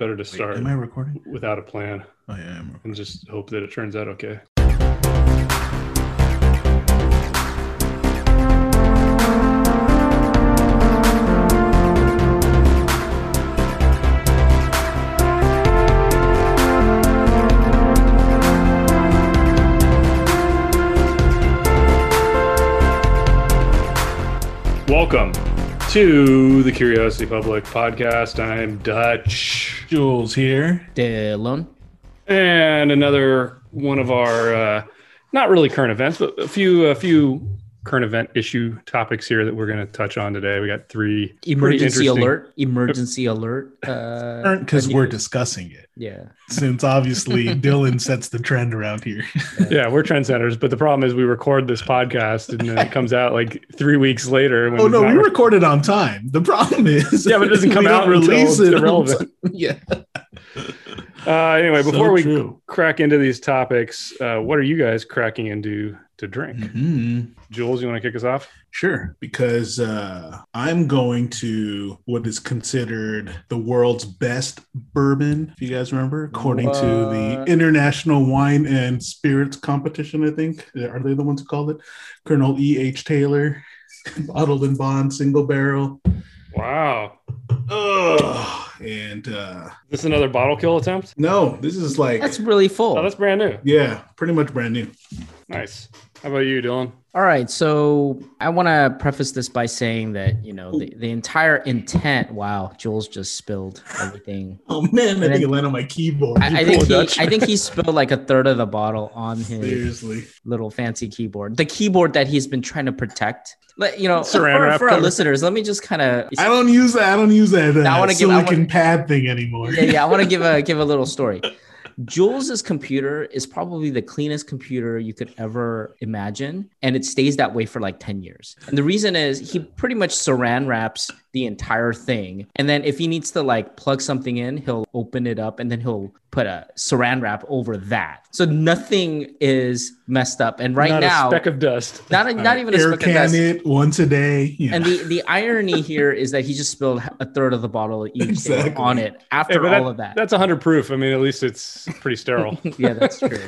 better to Wait, start am I recording? without a plan Oh yeah, I'm recording. and just hope that it turns out okay. Welcome to the Curiosity Public podcast. I'm Dutch. Jules here. Dylan. and another one of our uh, not really current events, but a few a few current event issue topics here that we're going to touch on today. We got three Emergency alert. Emergency alert. Uh, Because a we're news. discussing it. yeah. Since obviously Dylan sets the trend around here. Yeah, we're trendsetters, but the problem is we record this podcast and then it comes out like three weeks later. when Oh no, we re- recorded on time. The problem is Yeah, but it doesn't come out don't until it's irrelevant. Yeah. Uh, anyway, So before we true. crack into these topics, uh, what are you guys cracking into to drink? Mhm. Jules, you want to kick us off? Sure, because uh, I'm going to what is considered the world's best bourbon, if you guys remember, according to the International Wine and Spirits Competition, I think. Are they the ones who called it? Colonel E.H. Taylor, bottled and bond, single barrel. Wow. Ugh. And uh, Is this another bottle kill attempt? no, this is like, That's really full. Oh, that's brand new. yeah, pretty much brand new. Nice. How about you, Dylan? All right. So I want to preface this by saying that, you know, the, the entire intent. Wow. Jules just spilled everything. Oh man, I think it landed on my keyboard. I, I think he, I think he spilled like a third of the bottle on his Seriously. little fancy keyboard. The keyboard that he's been trying to protect. Let you know, Saran for, for our listeners, let me just kind of I don't use that. I don't use that uh, I wanna give- I silicon wanna- pad thing anymore. yeah, yeah. I want to give a give a little story. Jules's computer is probably the cleanest computer you could ever imagine, and it stays that way for like 10 years. And the reason is he pretty much saran wraps the entire thing. And then if he needs to like plug something in, he'll open it up and then he'll put a saran wrap over that. So nothing is messed up. And right Not now, a speck of dust. not, a, not even a air speck of can dust. it once a day. Yeah. And the, the irony here is that he just spilled a third of the bottle each Exactly. on it after Hey, all that- of that. That's 100 proof. I mean, at least it's pretty sterile. yeah, that's true.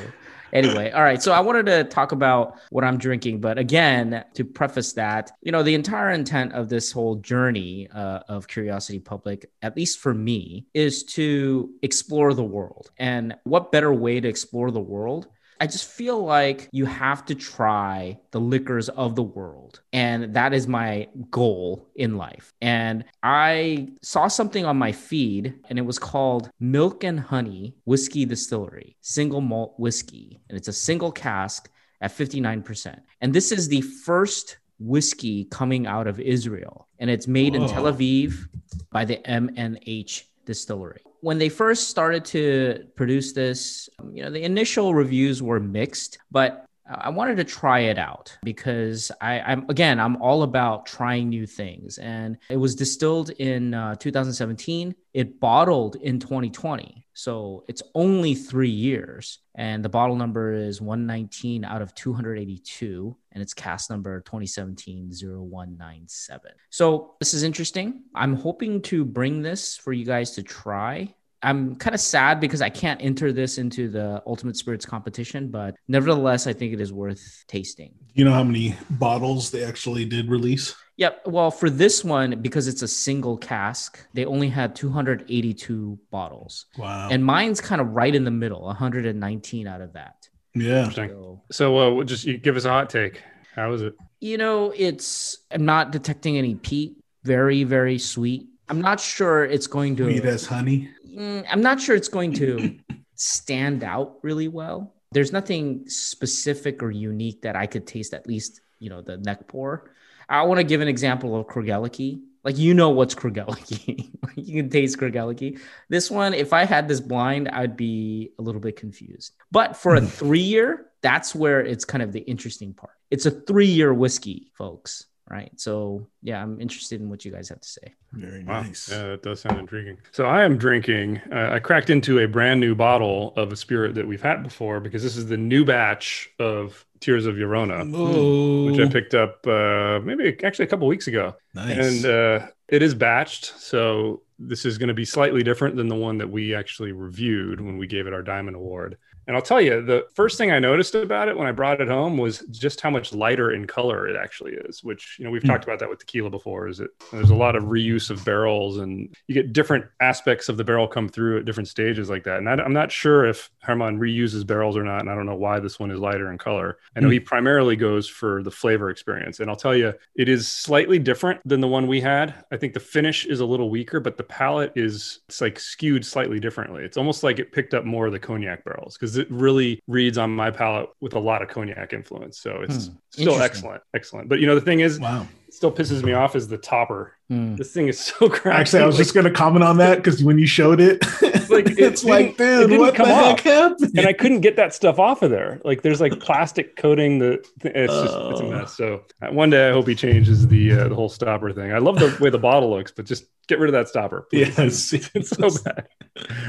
Anyway, all right. So I wanted to talk about what I'm drinking, but again, to preface that, you know, the entire intent of this whole journey uh, of Curiosity Public, at least for me, is to explore the world. And what better way to explore the world? I just feel like you have to try the liquors of the world. And that is my goal in life. And I saw something on my feed, and it was called Milk and Honey Whiskey Distillery, single malt whiskey. And it's a single cask at 59%. And this is the first whiskey coming out of Israel. And it's made in Tel Aviv by the M&H distillery. When they first started to produce this, um, you know, the initial reviews were mixed, but I wanted to try it out because I, I'm again, I'm all about trying new things. And it was distilled in uh, 2017. It bottled in 2020, so it's only three years. And the bottle number is 119 out of 282, and it's cask number 2017-0197. So this is interesting. I'm hoping to bring this for you guys to try. I'm kind of sad because I can't enter this into the Ultimate Spirits competition, but nevertheless, I think it is worth tasting. you know how many bottles they actually did release? Yep. Well, for this one, because it's a single cask, they only had 282 bottles. Wow. And mine's kind of right in the middle, 119 out of that. yeah. So, So, uh, just give us a hot take. How is it? you know, it's, I'm not detecting any peat. Very, very sweet. I'm not sure it's going to. Sweet as honey. Mm, I'm not sure it's going to stand out really well. There's nothing specific or unique that I could taste, at least, you know, the neck pour. I want to give an example of Krogeliki. Like, you know what's Krogeliki. you can taste Krogeliki. This one, if I had this blind, I'd be a little bit confused. But for a three year, that's where it's kind of the interesting part. It's a three year whiskey, folks. Right. So, yeah, I'm interested in what you guys have to say. Very Wow. nice. Yeah, that does sound intriguing. So I am drinking. Uh, I cracked into a brand new bottle of a spirit that we've had before because this is the new batch of Tears of Llorona, which I picked up uh, maybe actually a couple weeks ago. nice. And uh, it is batched, so this is going to be slightly different than the one that we actually reviewed when we gave it our Diamond Award. And I'll tell you, the first thing I noticed about it when I brought it home was just how much lighter in color it actually is, which, you know, we've Hmm. talked about that with tequila before, is it there's a lot of reuse of barrels and you get different aspects of the barrel come through at different stages like that. And I, am not sure if Herman reuses barrels or not. And I don't know why this one is lighter in color. I know Hmm. he primarily goes for the flavor experience. And I'll tell you, it is slightly different than the one we had. I think the finish is a little weaker, but the palate is it's like skewed slightly differently. It's almost like it picked up more of the cognac barrels because it really reads on my palate with a lot of cognac influence. So it's Hmm. still excellent, excellent. But you know, the thing is, Wow. it still pisses me off is the topper. Hmm. This thing is so cracked. Actually, I was Like, just going to comment on that because when you showed it, like, it it's like, it dude, didn't what the heck off. happened? and I couldn't get that stuff off of there. Like there's like plastic coating the it's just it's a mess. So uh, one day I hope he changes the uh, the whole stopper thing. I love the way the bottle looks, but just get rid of that stopper. please. yes, It's so bad.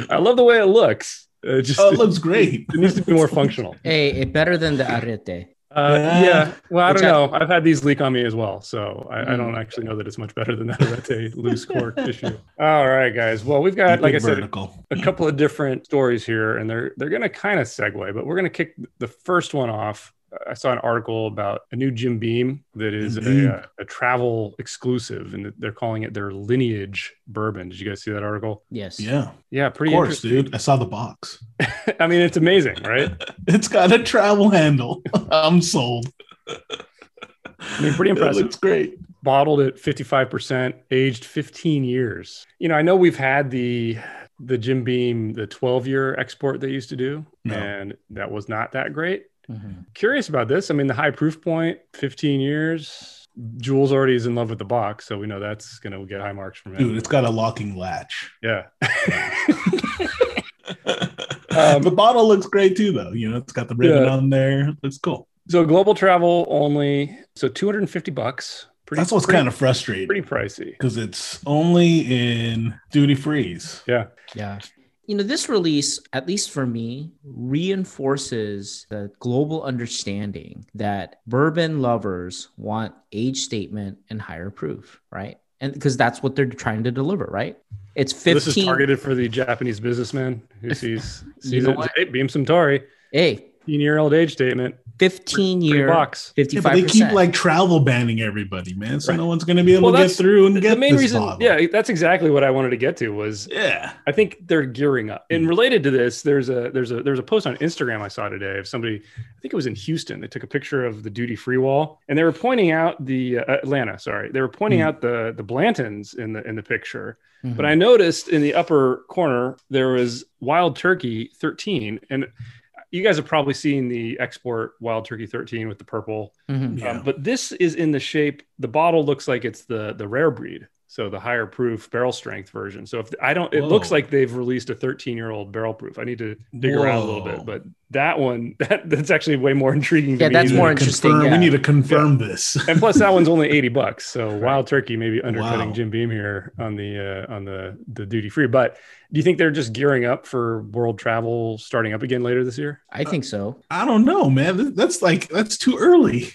I love the way it looks. Uh, just Oh, it looks great. it needs to be more functional. Hey, it better than the arete. Uh, Yeah. yeah. Well, I Which don't know. I've had these leak on me as well, so I, I Mm. don't actually know that it's much better than that. That's a loose cork issue. All right, guys. Well, we've got, like I said, vertical. a couple of different stories here, and they're they're going to kind of segue, but we're going to kick the first one off. I saw an article about a new Jim Beam that is a, uh, a travel exclusive, and they're calling it their lineage bourbon. Did you guys see that article? Yes. Yeah, Yeah, of pretty course, dude. I saw the box. I mean, it's amazing, right? It's got a travel handle. I'm sold. I mean, pretty impressive. It's great. bottled at 55%, aged 15 years. You know, I know we've had the the Jim Beam, the 12 year export they used to do, No. and that was not that great. Mhm. Curious about this. I mean, the high proof point, 15 years. Jules already is in love with the box, so we know that's going to get high marks from it. Dude, it's got a locking latch. yeah. the bottle looks great too, though. You know, it's got the ribbon Yeah. on there. Looks cool. so global travel only, so 250 bucks. Pretty, That's what's pretty- kind of frustrating pretty pricey. because it's only in duty frees. Yeah. Yeah. You know, this release, at least for me, reinforces the global understanding that bourbon lovers want age statement and higher proof, right? And because that's what they're trying to deliver, right? It's So this is targeted for the Japanese businessman who sees, You sees know it. Hey, Beam Suntory, hey, 15 year old age statement. 15 Three year, bucks. 55%. Yeah, but they keep like travel banning everybody, man. So Right. no one's going to be able Well, to get through and The get the main this reason, bottle. yeah, that's exactly what I wanted to get to was yeah. I think they're gearing up. Hmm. And related to this, there's a there's a there's a post on Instagram I saw today of somebody. I think it was in Houston. They took a picture of the duty free wall, and they were pointing out the uh, Atlanta. Sorry, they were pointing Hmm. out the the Blantons in the in the picture. Mhm. But I noticed in the upper corner there was Wild Turkey 13, and you guys have probably seen the export Wild Turkey 13 with the purple. Mhm. Yeah. Um, but this is in the shape. The bottle looks like it's the the rare breed, so the higher proof barrel strength version. So if I don't, it looks like they've released a 13 year old barrel proof. I need to dig around a little bit, but that one that that's actually way more intriguing. Yeah, me that's than- more We interesting, confirm- yeah. We need to confirm this. And plus, that one's only 80 bucks. So Wild Turkey maybe undercutting Wow. Jim Beam here on the uh, on the the duty free. But do you think they're just gearing up for world travel starting up again later this year? I think so. I don't know, man. That's like that's too early.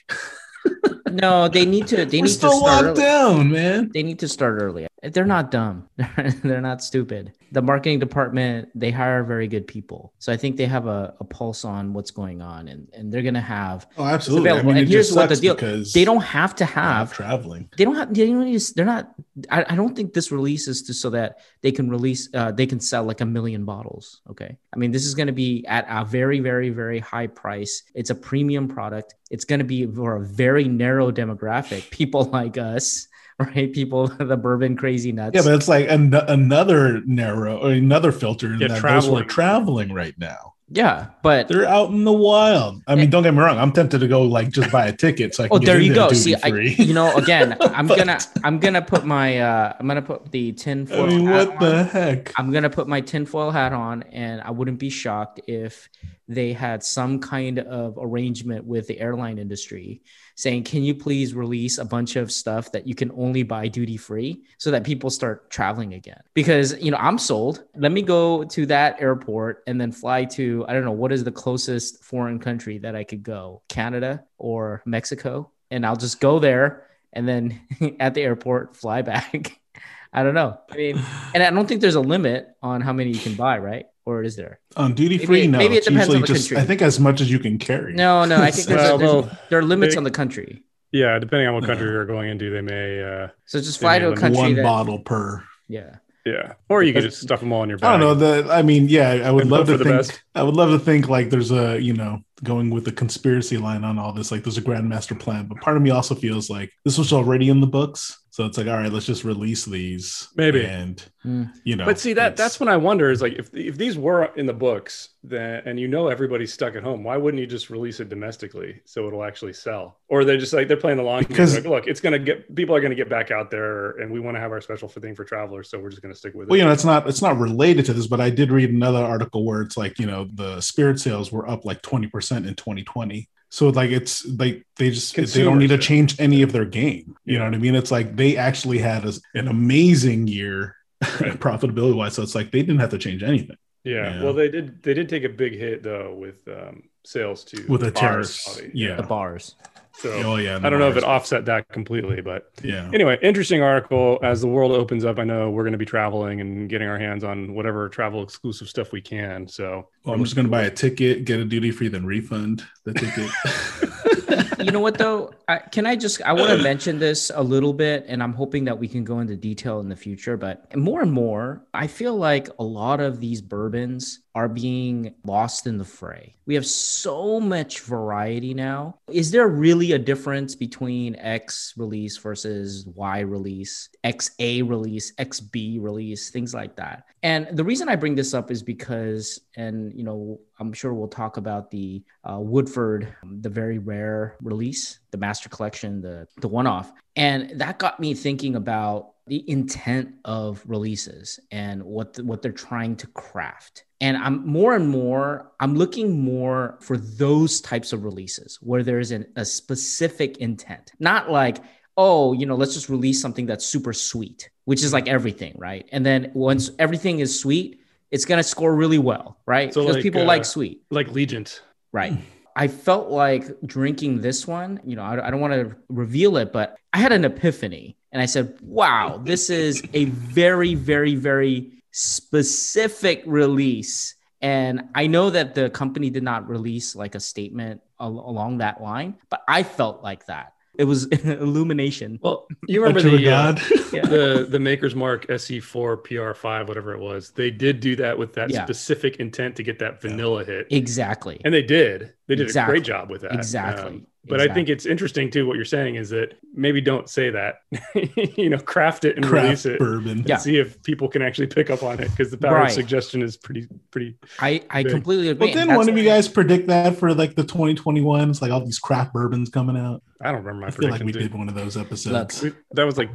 No, they need to. They We're need to still start. locked early. down, man. They need to start early. They're not dumb. They're not stupid. The marketing department, they hire very good people. So I think they have a, a pulse on what's going on and, and they're going to have, Oh, absolutely. I mean, And here's what the deal- they don't have to have, traveling. they don't have, they don't need to, they're not, I, I don't think this release is to, so that they can release, uh, they can sell like a million bottles. Okay. I mean, this is going to be at a very, very, very high price. It's a premium product. It's going to be for a very narrow demographic, people like us, right? People, the bourbon crazy nuts. Yeah, but it's like an- another narrow or another filter in Yeah, that those who are traveling. traveling right now. yeah, but They're out in the wild. I mean, don't get me wrong. I'm tempted to go like just buy a ticket so I can Oh, get there you there go. See, I, you know, again, I'm But- gonna, I'm gonna put my, uh, I'm gonna put the tinfoil. I mean, hat what the on. heck? I'm gonna put my tinfoil hat on, and I wouldn't be shocked if they had some kind of arrangement with the airline industry saying, "Can you please release a bunch of stuff that you can only buy duty free, so that people start traveling again?" Because you know, I'm sold. Let me go to that airport and then fly to I don't know what is the closest foreign country that I could go, Canada or Mexico, and I'll just go there and then at the airport fly back. I don't know. I mean, and I don't think there's a limit on how many you can buy, right? Or is there? On duty free, Maybe- no. maybe it it's depends on usually the just, country. I think as much as you can carry. No, no. I think there's, Well, a, there's well, there are limits they- on the country. Yeah, depending on what country you're going into, they may. Uh, So just fly to a country one that, bottle per. yeah. yeah, or you could just stuff them all in your bag. I don't know. The I mean, yeah, I would And love to think. best. I would love to think like there's a you know going with the conspiracy line on all this. Like there's a grand master plan, but part of me also feels like this was already in the books. So it's like, all right, let's just release these. Maybe. and Mm. you know. But see that that's when I wonder is like if if these were in the books, then and you know everybody's stuck at home, why wouldn't you just release it domestically so it'll actually sell? Or they're just like they're playing the long game. Because- Like, look, it's gonna get people are gonna get back out there, and we want to have our special thing for travelers, so we're just gonna stick with it. Well, you know, it's not it's not related to this, but I did read another article where it's like you know the spirit sales were up like twenty percent in 2020. So like it's like they just they don't need to change any of their game. You Yeah. know what I mean? It's like they actually had a, an amazing year profitability wise. So it's like they didn't have to change anything yeah. Yeah. Well, they did they did take a big hit though with um, sales to with the bar tariffs. quality. Yeah. The bars. So Oh yeah. I don't know if it offset that completely, but Yeah. anyway, interesting article. As the world opens up, I know we're going to be traveling and getting our hands on whatever travel exclusive stuff we can. So Well, I'm just gonna buy a ticket, get a duty free, then refund the ticket. you know what though? I, can I just I want to mention this a little bit, and I'm hoping that we can go into detail in the future. But more and more, I feel like a lot of these bourbons are being lost in the fray. We have so much variety now. Is there really a difference between X release versus Y release, XA release, XB release, things like that? And the reason I bring this up is because, and you know, I'm sure we'll talk about the uh, Woodford, um, the very rare release, the master collection, the the one off, and that got me thinking about the intent of releases and what the, what they're trying to craft. And I'm more and more I'm looking more for those types of releases where there's an, a specific intent, not like oh, you know, let's just release something that's super sweet, which is like everything, right? And then once everything is sweet, it's gonna score really well, right? So because like, people uh, like sweet. like Legent. Right. I felt like drinking this one, you know, I, I don't want to reveal it, but I had an epiphany and I said, wow, this is a very, very, very specific release. And I know that the company did not release like a statement al- along that line, but I felt like that. It was illumination. Well, you remember Touch of a the, uh. Yeah. the the Maker's Mark SE4 PR5, whatever it was. They did do that with that Yeah. specific intent to get that vanilla hit, Exactly. and they did. They did a great job with that. Um, Exactly. but I think it's interesting too. What you're saying is that maybe don't say that. you know, craft it and release it. bourbon. Yeah. and see if people can actually pick up on it because the power Right. of suggestion is pretty pretty I, I Big. completely agree. Well, didn't one of you guys predict that for like the 2021s, like all these craft bourbons coming out? i don't remember my I feel like we predictions did one of those episodes. Look, We- that was like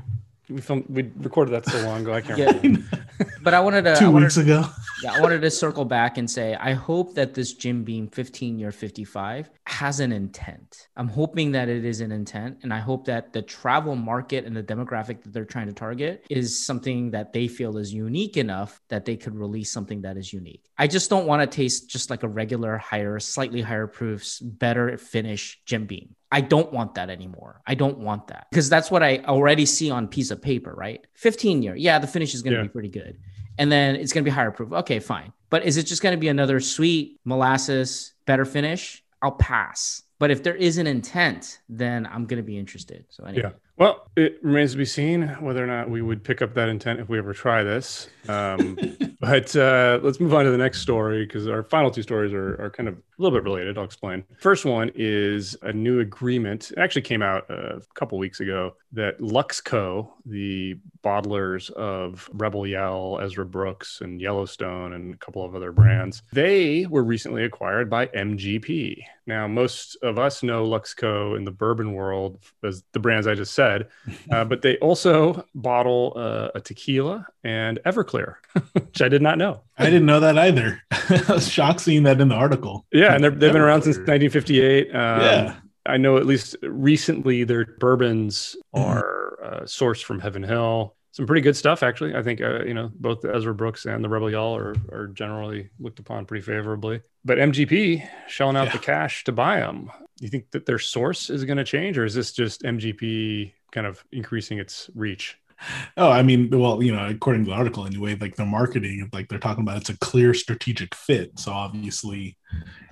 we filmed we recorded that so long ago i can't Yeah. remember But I wanted to I Two wanted, weeks ago. yeah, I wanted to circle back and say I hope that this Jim Beam 15 year 55 has an intent. I'm hoping that it is an intent, and I hope that the travel market and the demographic that they're trying to target is something that they feel is unique enough that they could release something that is unique. I just don't want to taste just like a regular higher, slightly higher proofs, better finish Jim Beam. I don't want that anymore. I don't want that because that's what I already see on piece of paper, right? 15 year. Yeah, the finish is going to Yeah. be pretty good. And then it's going to be higher proof. Okay, fine. But is it just going to be another sweet molasses, better finish? I'll pass. But if there is an intent, then I'm going to be interested. So anyway. yeah well it remains to be seen whether or not we would pick up that intent if we ever try this um, but uh, let's move on to the next story because our final two stories are, are kind of little bit related i'll explain. First one is a new agreement. It actually came out a couple weeks ago that luxco the bottlers of rebel yell ezra brooks and yellowstone and a couple of other brands they were recently acquired by mgp now most of us know luxco in the bourbon world as the brands i just said uh, but they also bottle uh, a tequila and everclear which i did not know I didn't know that either. I was shocked seeing that in the article. yeah and they're, they've been around since 1958 um, Yeah. I know at least recently their bourbons Mhm. are uh, sourced from Heaven Hill. Some pretty good stuff, actually. I think uh, you know both the Ezra Brooks and the Rebel Yell are, are generally looked upon pretty favorably. But MGP shelling out Yeah. the cash to buy them. Do you think that their source is going to change, or is this just MGP kind of increasing its reach? Oh, I mean, well, you know, according to the article anyway, like their marketing, like they're talking about it's a clear strategic fit. So obviously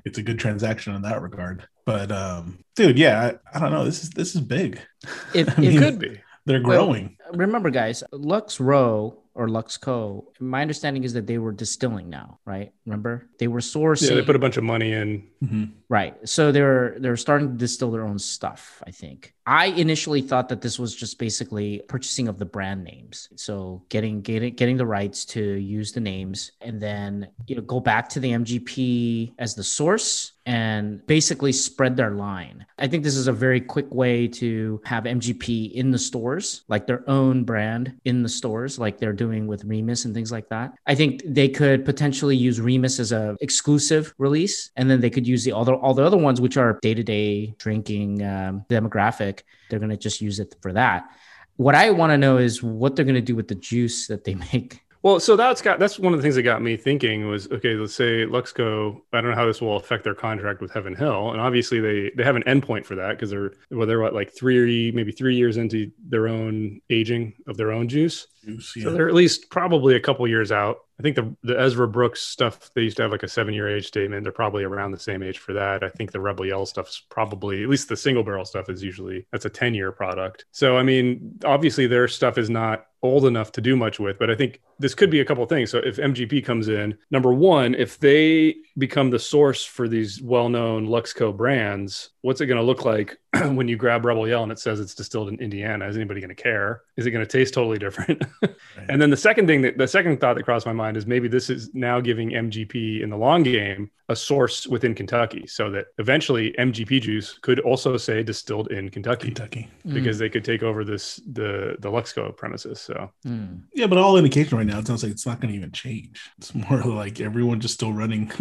it's a good transaction in that regard. But um dude, yeah, I, I don't know. This is this is big. It, I it Could be. They're Well, growing. remember guys lux row or luxco my understanding is that they were distilling now right remember they were sourcing Yeah, they put a bunch of money in. Mhm. right so they're they're starting to distill their own stuff i think i initially thought that this was just basically purchasing of the brand names so getting getting getting the rights to use the names and then you know go back to the mgp as the source and basically spread their line. I think this is a very quick way to have MGP in the stores, like their own brand in the stores, like they're doing with Remus and things like that. I think they could potentially use Remus as a exclusive release, and then they could use the other all the other ones, which are day to day drinking um, demographic. They're gonna just use it for that. What I want to know is what they're gonna do with the juice that they make. Well, so that's got that's one of the things that got me thinking was okay. Let's say Luxco. I don't know how this will affect their contract with Heaven Hill, and obviously they they have an endpoint for that because they're well they're what like three maybe three years into their own aging of their own juice. Juice, So they're at least probably a couple years out. I think the the Ezra Brooks stuff they used to have like a seven year age statement. They're probably around the same age for that. I think the Rebel Yell is probably at least the single barrel stuff is usually that's a ten year product. So I mean, obviously their stuff is not old enough to do much with, but I think this could be a couple things. So if MGP comes in, number one, if they become the source for these well known Luxco brands, what's it going to look like when you grab Rebel Yell and it says it's distilled in Indiana? Is anybody going to care? Is it going to taste totally different? And then the second thing that the second thought that crossed my mind is maybe this is now giving MGP in the long game a source within Kentucky so that eventually MGP juice could also say distilled in Kentucky Kentucky. Mm. because they could take over this the the Luxco premises. So Mm. Yeah, but all indication right now, it sounds like it's not going to even change. It's more like everyone just still running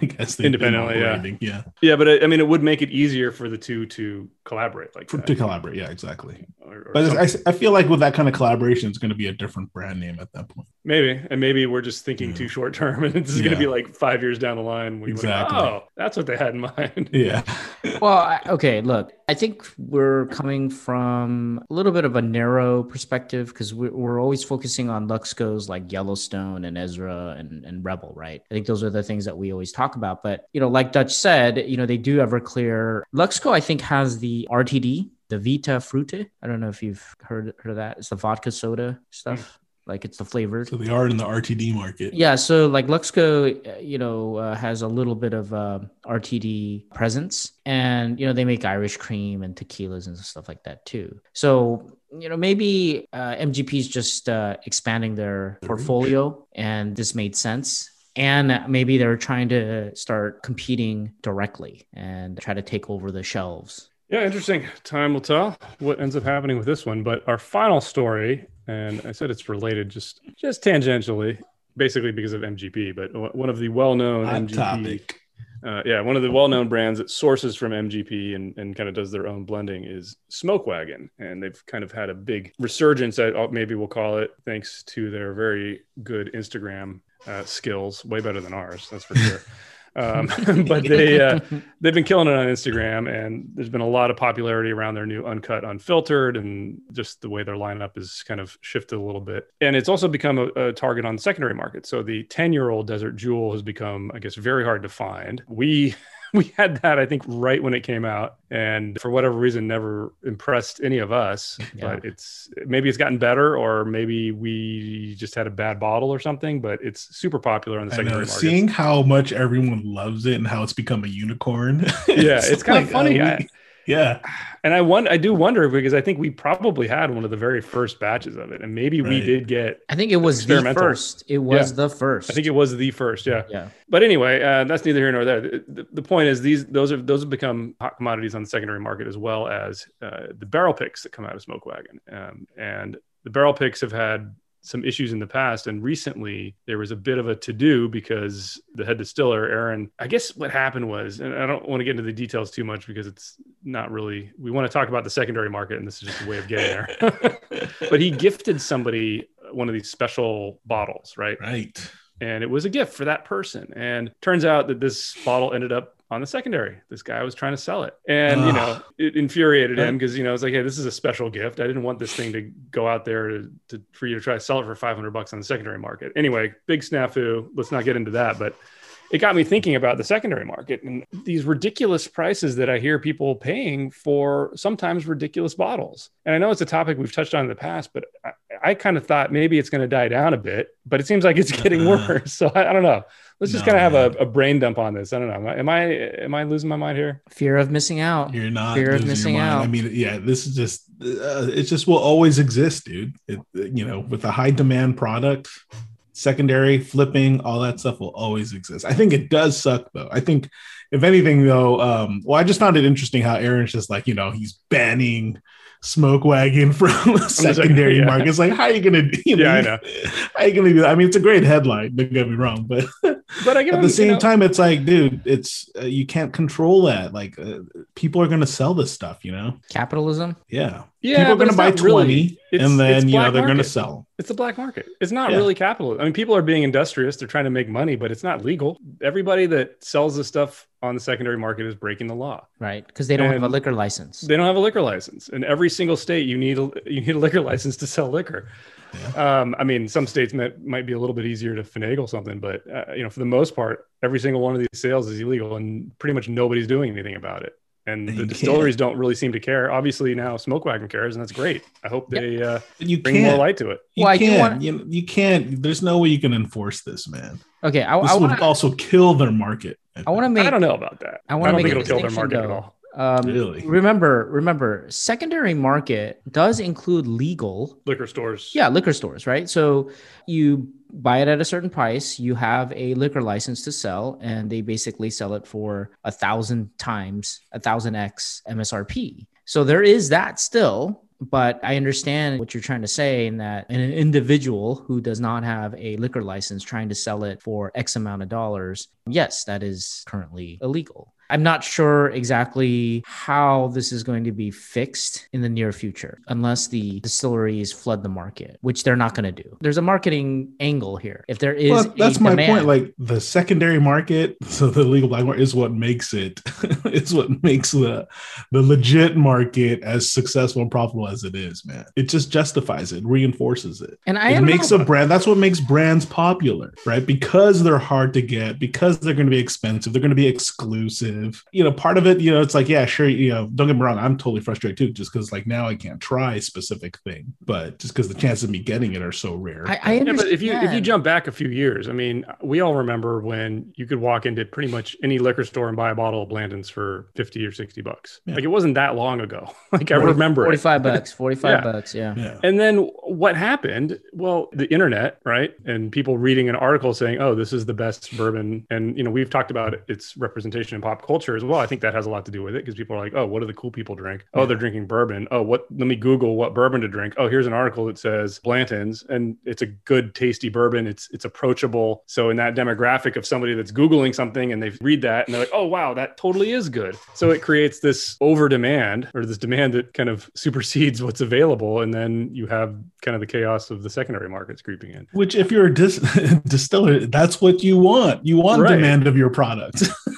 like as they Independently, yeah. yeah. yeah, but it, I mean it would make it easier for the two to collaborate like For, that. to collaborate. Yeah, exactly. Or- or But. I, I feel like with that kind of collaboration, it's going to be a different brand name at that point. maybe and maybe we're just thinking Yeah. too short term and this is going to be like five years down the line. When Exactly. You oh, that's what they had in mind. Yeah. Well, I, okay, look, I think we're coming from a little bit of a narrow perspective because we're, we're always focusing on Luxco's like Yellowstone and Ezra and, and Rebel, right? I think those are the things that we always talk about. But, you know, like Dutch said, you know, they do Everclear. Luxco, I think, has the RTD, the Vita Frute. I don't know if you've heard, heard of that. It's the vodka soda stuff. Like it's the flavored. So they are in the RTD market. Yeah, so like Luxco, uh, you know, uh, has a little bit of uh, RTD presence, and you know they make Irish cream and tequilas and stuff like that too. So you know maybe uh, MGP is just uh, expanding Their portfolio, and this made sense. And maybe they're trying to start competing directly and try to take over the shelves. Yeah, interesting. Time will tell what ends up happening with this one. But our final story, and I said it's related just just tangentially, basically because of MGP, but one of the well-known Hot MGP, topic. uh, yeah, one of the well-known brands that sources from MGP and, and kind of does their own blending is Smoke Wagon, and they've kind of had a big resurgence. Maybe we'll call it thanks to their very good Instagram uh, skills, way better than ours, that's for sure. Um, but they uh, they've been killing it on Instagram, and there's been a lot of popularity around their new uncut, unfiltered, and just the way their lineup is kind of shifted a little bit. And it's also become a, a target on the secondary market. So the 10 year old Desert Jewel has become, I guess, very hard to find. We we had that I think right when it came out, and for whatever reason, never impressed any of us. Yeah. But it's maybe it's gotten better, or maybe we just had a bad bottle or something. But it's super popular on the I secondary market. Seeing how much everyone loves it and how it's become a unicorn. Yeah, it's kind of funny. uh, I- we- yeah. And I wonder, I do wonder because I think we probably had one of the very first batches of it, and maybe we did get. I think it was the first. It was the first. I think it was the first, yeah. yeah. But anyway, uh, that's neither here nor there. The, the, the point is, these those are those have become hot commodities on the secondary market as well as uh, the barrel picks that come out of Smoke Wagon, um, and the barrel picks have had some issues in the past. And recently there was a bit of a to do because the head distiller aaron i guess what happened was and i don't want to get into the details too much because it's not really we want to talk about the secondary market and this is just a way of getting there. But he gifted somebody one of these special bottles right? Right. and it was a gift for that person. And turns out that this bottle ended up on the secondary. This guy was trying to sell it. And, you know, it infuriated him because, you know, it's like, hey, this is a special gift. I didn't want this thing to go out there to, to for you to try to sell it for 500 bucks on the secondary market. Anyway, big snafu. Let's not get into that. But it got me thinking about the secondary market and these ridiculous prices that I hear people paying for sometimes ridiculous bottles. And I know it's a topic we've touched on in the past, but I, I kind of thought maybe it's going to die down a bit, but it seems like it's getting worse. So I, I don't know. Let's just No, kind of have a, a brain dump on this. I don't know. Am I am I losing my mind here? Fear of missing out. You're not Fear of losing your missing mind. out. I mean, yeah, this is just uh, it. Just will always exist, dude. It, you know, with a high demand product, secondary flipping, all that stuff will always exist. I think it does suck though. I think if anything though, um, well, I just found it interesting how Aaron's just like you know he's banning smoke wagon from secondary secondary, yeah. markets. Like, how are you gonna? do- You know, Yeah, I know. How are you gonna do that? I mean, it's a great headline. Don't get me wrong, but But I give at him, the you same know- time it's like dude it's uh, you can't control that like uh, people are going to sell this stuff you know Capitalism. yeah, Yeah, people are going to buy 20 really. And then it's you know they're going to sell It's the black market. It's not Yeah. really capital. I mean, people are being industrious. They're trying to make money, but it's not legal. Everybody that sells this stuff on the secondary market is breaking the law. Right. Because they don't have a liquor license. They don't have a liquor license. In every single state, you need a you need a liquor license to sell liquor. Um, I mean, some states might, might be a little bit easier to finagle something, but uh, you know, for the most part, every single one of these sales is illegal, and pretty much nobody's doing anything about it. And And the you distilleries don't really seem to care. Obviously, now Smoke Wagon cares, and that's great. I hope they uh, you bring more can't light to it. you Well, can't want- you, you can't there's no way you can enforce this man Okay. I, this I would want to. also kill their market I want to make. I don't know about that. I wanna don't make think it'll kill their distinction, market at all. Um, Really? Remember, remember, secondary market does include legal Liquor stores. Yeah, liquor stores, right? So you buy it at a certain price, you have a liquor license to sell, and they basically sell it for a thousand times a thousand X MSRP. So there is that still. But I understand what you're trying to say in that an individual who does not have a liquor license trying to sell it for X amount of dollars, yes, that is currently illegal. I'm not sure exactly how this is going to be fixed in the near future unless the distilleries flood the market, which they're not going to do. There's a marketing angle here. If there is well, that's my demand- point like the secondary market so the legal black market is what makes it. it is what makes the the legit market as successful and profitable as it is man it just justifies it reinforces it and I it makes a brand that's what makes brands popular right because they're hard to get because they're going to be expensive they're going to be exclusive you know part of it you know it's like yeah sure you know don't get me wrong i'm totally frustrated too just because like now i can't try a specific thing but just because the chances of me getting it are so rare I, I Yeah, understand. but if you if you jump back a few years, I mean, we all remember when you could walk into pretty much any liquor store and buy a bottle of Blanton's for fifty or sixty bucks. Yeah. Like it wasn't that long ago. Like I 40 remember it. 45 bucks, 45 Yeah. bucks. Yeah. yeah And then what happened? Well, the internet, right? And people reading an article saying, "Oh, this is the best bourbon." And you know, we've talked about its representation in pop culture as well. I think that has a lot to do with it because people are like, "Oh, what do the cool people drink? Oh, they're drinking bourbon. Oh, what? Let me Google what bourbon to drink. Oh, here's an article that says Blanton's, and it's a good, tasty bourbon. It's it's approachable. So in that demographic of somebody that's googling something and they read that and they're like, "Oh, wow, that totally is good." So it creates this over demand or this demand that kind of supersedes what's available, and then you have kind of the chaos of the secondary markets creeping in. Which, if you're a dis- distiller, that's what you want. You want Right. demand of your product.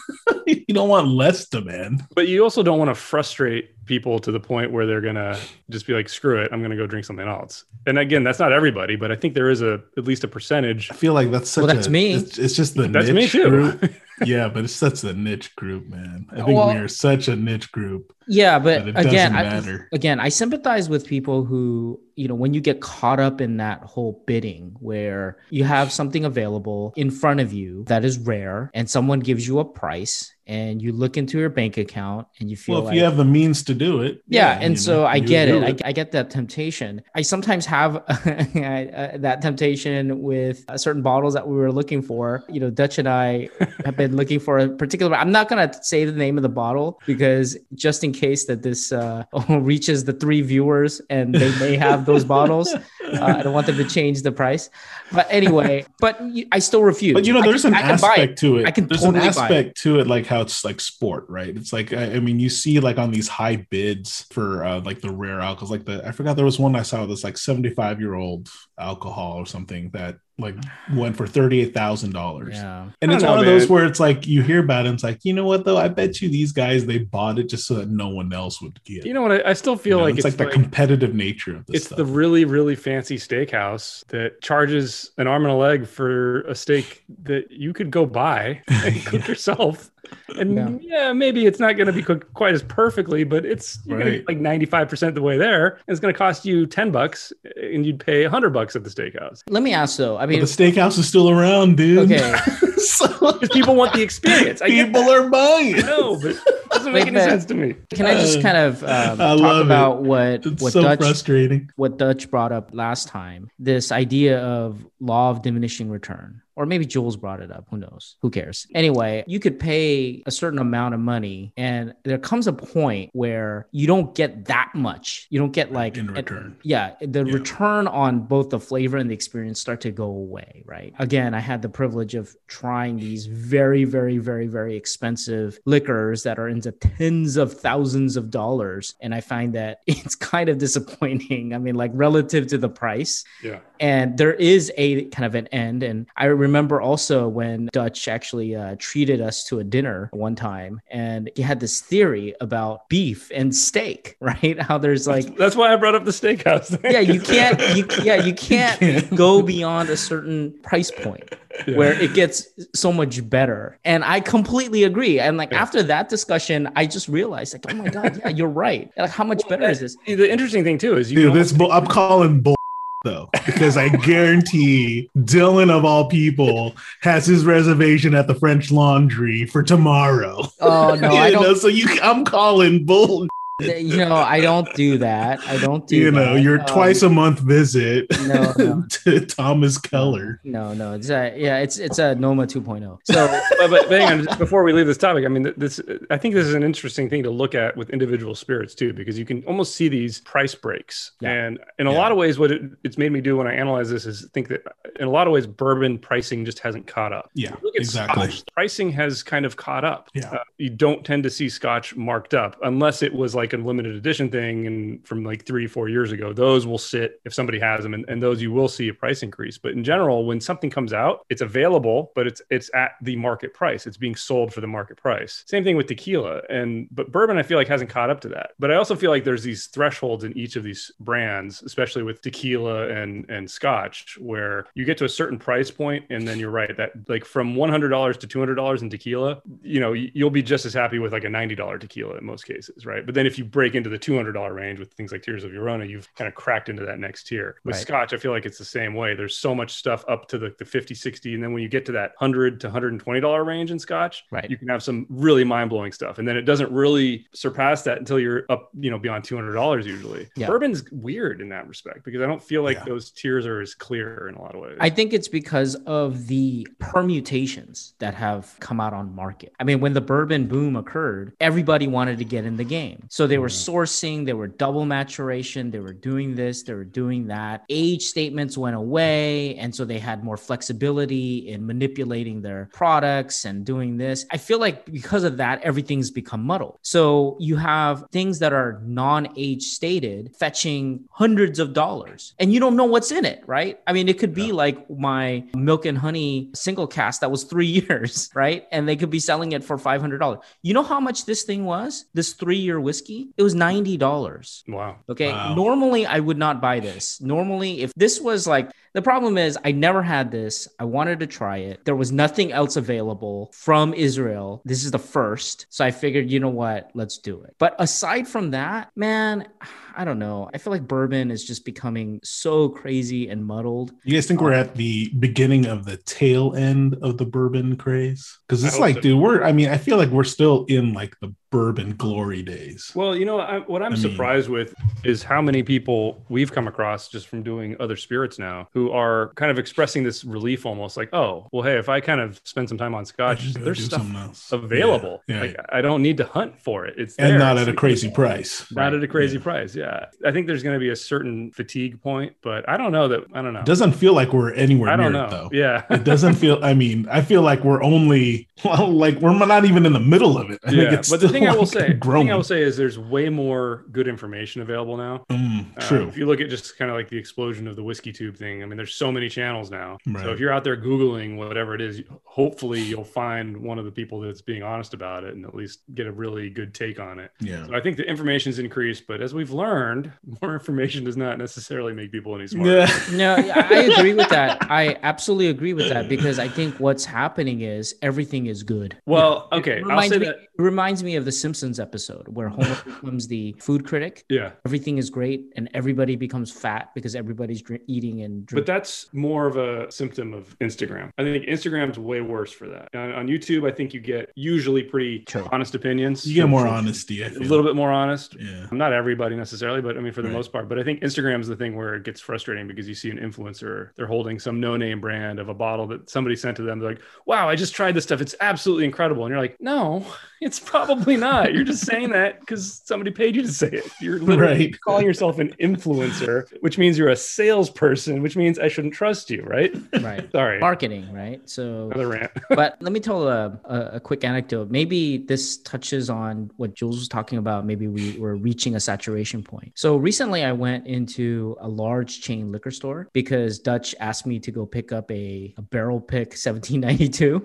you don't want less demand. But you also don't want to frustrate people to the point where they're gonna just be like, "Screw it, I'm gonna go drink something else." And again, that's not everybody, but I think there is a at least a percentage. I feel like that's such Well, that's a, me. It's, it's just the That's niche me too. group. yeah, but it's such a niche group, man. I think Well- we are such a niche group Yeah, but it again, doesn't I, matter. again, I sympathize with people who, you know, when you get caught up in that whole bidding where you have something available in front of you that is rare and someone gives you a price and you look into your bank account and you feel well, if like you have the means to do it, yeah, and you so know, I get do it. I, I get that temptation. I sometimes have that temptation with uh, certain bottles that we were looking for. You know, Dutch and I have been looking for a particular. I'm not gonna say the name of the bottle because just in case that this uh, reaches the three viewers and they may have those bottles, uh, I don't want them to change the price. But anyway, but I still refuse. But you know, there's can- an buy it. aspect to it. I can there's totally an buy it. aspect to it, like how it's like sport, right? It's like I, I mean, you see like on these high bids for uh, like the rare alcohols, like the I forgot there was one I saw that's like 75 year old alcohol or something that like went for thirty eight thousand dollars. Yeah. And it's don't one know, of those where it's like you hear about it, and it's like, you know what though? I bet you these guys they bought it just so that no one else would get. You know what? I, I still You feel know, like it's, like, the competitive nature of this it's stuff. the really really fancy steakhouse that charges an arm and a leg for a steak that you could go buy and cook yourself and Yeah. yeah. maybe it's not going to be cooked quite as perfectly but it's you're going to Right. like 95% the way there and it's going to cost you 10 bucks and you'd pay 100 bucks at the steakhouse Let me ask though. I But mean, the steakhouse is still around, dude. Okay. so because people want the experience I get people that. are buying. no but it doesn't make Wait, any sense to me can I just kind of um, I talk love it. about what It's what so Dutch frustrating. what Dutch brought up last time? This idea of law of diminishing return. Or maybe Jules brought it up. Who knows? Who cares? Anyway, you could pay a certain amount of money, and there comes a point where you don't get that much. You don't get like In an- return. yeah, the Yeah. return on both the flavor and the experience start to go away, right? Again, I had the privilege of trying these very, very, very, very expensive liquors that are into tens of thousands of dollars. And I find that it's kind of disappointing. I mean, like relative to the price. yeah And there is a kind of an end. And I remember also when Dutch actually uh, treated us to a dinner one time, and he had this theory about beef and steak, right? How there's like that's why i brought up the steakhouse thing. yeah you can't you yeah you can't can't. go beyond a certain price point Yeah. where it gets so much better and i completely agree and like Yeah. after that discussion i just realized like oh my god yeah you're right like how much better is this the interesting thing too is you Dude, can this bull, I'm calling bull though because I guarantee Dylan of all people has his reservation at the French Laundry for tomorrow. oh no i you know, don't so you, I'm calling bull. You know i don't do that i don't do You know, that. your Um, twice a month visit no, no. to Thomas Keller. no no it's a yeah it's it's a noma 2.0 so but, but, but hang on, before we leave this topic, I mean, this I think this is an interesting thing to look at with individual spirits too, because you can almost see these price breaks. Yeah. And in a Yeah. lot of ways, what it, it's made me do when I analyze this is think that in a lot of ways, bourbon pricing just hasn't caught up. Yeah, Look at exactly. Scotch. Pricing has kind of caught up. Yeah. Uh, you don't tend to see Scotch marked up unless it was like a limited edition thing and from like three, four years ago. Those will sit if somebody has them, and, and those you will see a price increase. But in general, when something comes out, it's available, but it's it's at the market price. It's being sold for the market price. Same thing with tequila, and but bourbon, I feel like hasn't caught up to that. But I also feel like there's these thresholds in each of these brands, especially with tequila and and Scotch, where you get to a certain price point, and then you're right that like from one hundred dollars to two hundred dollars in tequila, you know, you'll be just as happy with like a ninety dollar tequila in most cases, right? But then if you break into the two hundred dollar range with things like Tears of Llorona, you've kind of cracked into that next tier. With Right. Scotch, I feel like it's the same way. There's so much stuff up to the, the 50, 60, and then when you get to that hundred to hundred and twenty dollar range in Scotch, Right. you can have some really mind blowing stuff, and then it doesn't really surpass that until you're up, you know, beyond two hundred dollars usually. Yeah. Bourbon's weird in that respect because I don't feel like Yeah. those tiers are as clear in a lot of ways. I think it's because of the permutations that have come out on market. I mean, when the bourbon boom occurred, everybody wanted to get in the game. So they were sourcing, they were double maturation, they were doing this, they were doing that. Age statements went away. And so they had more flexibility in manipulating their products and doing this. I feel like because of that, everything's become muddled. So you have things that are non age stated fetching hundreds of dollars and you don't know what's in it, right? I mean, it could be like my milk and honey single cask that was three years, right? And they could be selling it for $500. You know how much this thing was? This three year whiskey? It was $90. wow. Okay. Wow. Normally, I would not buy this. Normally, if this was like the problem is, I never had this. I wanted to try it. There was nothing else available from Israel. This is the first. So I figured, you know what? Let's do it. But aside from that, man, I don't know. I feel like bourbon is just becoming so crazy and muddled. You guys think we're um, at the beginning of the tail end of the bourbon craze? Because it's like, so. dude, we're, I mean, I feel like we're still in like the bourbon glory days. Well, you know, I, what I'm I mean- surprised with is how many people we've come across just from doing other spirits now who are kind of expressing this relief almost like, oh, well, hey, if I kind of spend some time on scotch, there's stuff else. available. Yeah, yeah. Like, I don't need to hunt for it. It's and there. not It's- at a crazy price. Not at a crazy Yeah. price. Yeah. I think there's going to be a certain fatigue point, but I don't know that. I don't know. It doesn't feel like we're anywhere I near don't it know. though. Yeah. it doesn't feel i mean i feel like we're only well, like we're not even in the middle of it I think yeah. it's But the thing I will like, say, the thing I will say is there's way more good information available now. Mm, Uh, true if you look at just kind of like the explosion of the whiskey tube thing, I mean, mean, there's so many channels now. Right. So if you're out there Googling whatever it is, hopefully you'll find one of the people that's being honest about it and at least get a really good take on it. Yeah. So I think the information's increased, but as we've learned, more information does not necessarily make people any smarter. Yeah. No, I agree with that. I absolutely agree with that because I think what's happening is everything is good. Well, It okay, I'll say me, that. It reminds me of the Simpsons episode where Homer becomes the food critic. Yeah. Everything is great, and everybody becomes fat because everybody's dr- eating and drinking. But that's more of a symptom of Instagram. I think Instagram's way worse for that. On, on YouTube, I think you get usually pretty True. honest opinions. You get more honesty. I a feel. little bit more honest. Yeah. Not everybody necessarily, but I mean for the Right. most part. But I think Instagram's the thing where it gets frustrating because you see an influencer, they're holding some no-name brand of a bottle that somebody sent to them. They're like, "Wow, I just tried this stuff. It's absolutely incredible." And you're like, "No, it's probably not. You're just saying that because somebody paid you to say it. You're literally Right. calling yourself an influencer, which means you're a salesperson, which means I shouldn't trust you, right?" right. Sorry, Marketing, right? So another rant. but let me tell a, a, a quick anecdote. Maybe this touches on what Jules was talking about. Maybe we were reaching a saturation point. So recently, I went into a large chain liquor store because Dutch asked me to go pick up a, a barrel pick 1792.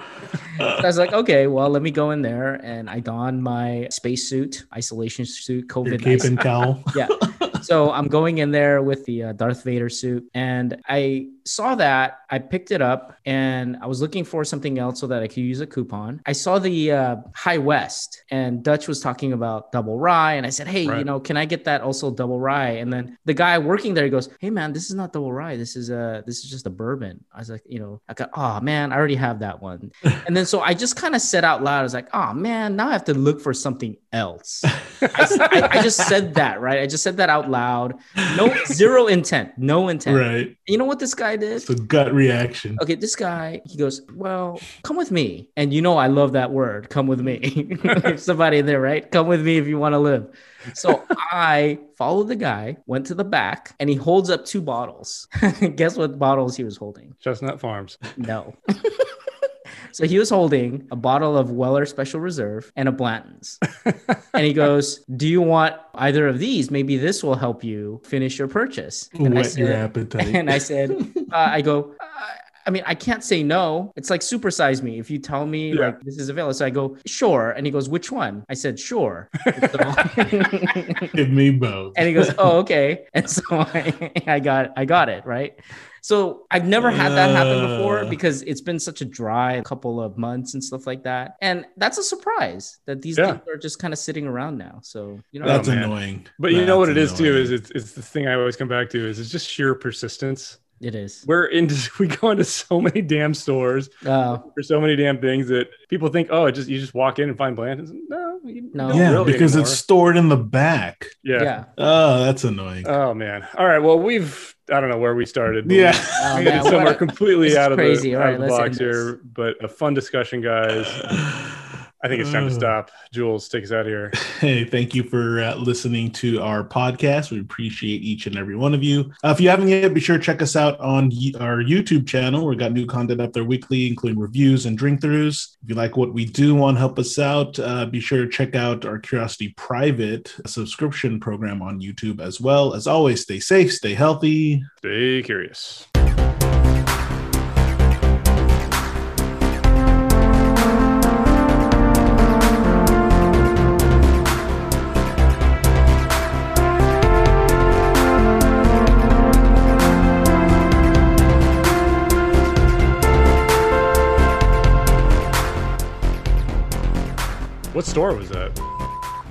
so I was like, okay, well, let me go in there. And I donned my spacesuit, isolation suit, Your COVID cape and cowl. yeah. So I'm going in there with the uh, Darth Vader suit, and I saw that. I picked it up, and I was looking for something else so that I could use a coupon. I saw the uh, High West, and Dutch was talking about double rye, and I said, "Hey, you know, can I get that also double rye?" And then the guy working there he goes, "Hey, man, this is not double rye. This is a this is just a bourbon." I was like, you know, I got, oh man, I already have that one. and then so I just kind of said out loud, I was like, "Oh man, now I have to look for something else." I, I- I just said that, right? I just said that out loud. No, zero intent, no intent. Right. You know what this guy did? It's a gut reaction. Okay, this guy, he goes, Well, come with me. And you know, I love that word, come with me. Somebody in there, right? Come with me if you want to live. So I followed the guy, went to the back, and he holds up two bottles. Guess what bottles he was holding? Chestnut Farms. No. so he was holding a bottle of Weller Special Reserve and a Blanton's. and he goes, Do you want either of these? Maybe this will help you finish your purchase. And I Whet your said, appetite. and I said, uh, I go, I, I mean, I can't say no. It's like supersize me. If you tell me Yeah. like this is available, so I go, sure. And he goes, which one? I said, sure. Give me both. and he goes, oh, okay. And so I, I got, I got it right. So I've never had that happen before Uh. because it's been such a dry couple of months and stuff like that. And that's a surprise that these Yeah. things are just kind of sitting around now. So you know, That's Oh, annoying. But you know what it That's is too is it's, it's the thing I always come back to is it's just sheer persistence. It is. We're into we go into so many damn stores Uh, for so many damn things that people think oh it just you just walk in and find Blanton's. No, you No. yeah, really because anymore. it's stored in the back. yeah. yeah. Oh, that's annoying. Oh man. All right. Well, we've I don't know where we started. but yeah. Oh, We man, ended somewhere a- completely out of crazy. the, All out right, of the box here, but a fun discussion, guys. I think it's time to stop. Jules, take us out of here. Hey, thank you for uh, listening to our podcast. We appreciate each and every one of you. Uh, if you haven't yet, be sure to check us out on our YouTube channel. We've got new content up there weekly, including reviews and drink throughs. If you like what we do, want to help us out, uh, be sure to check out our Curiosity Private subscription program on YouTube as well. As always, stay safe, stay healthy. Stay curious. What store was that?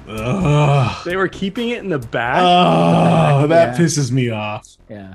Ugh. They were keeping it in the back. Oh, that Yeah. pisses me off. Yeah.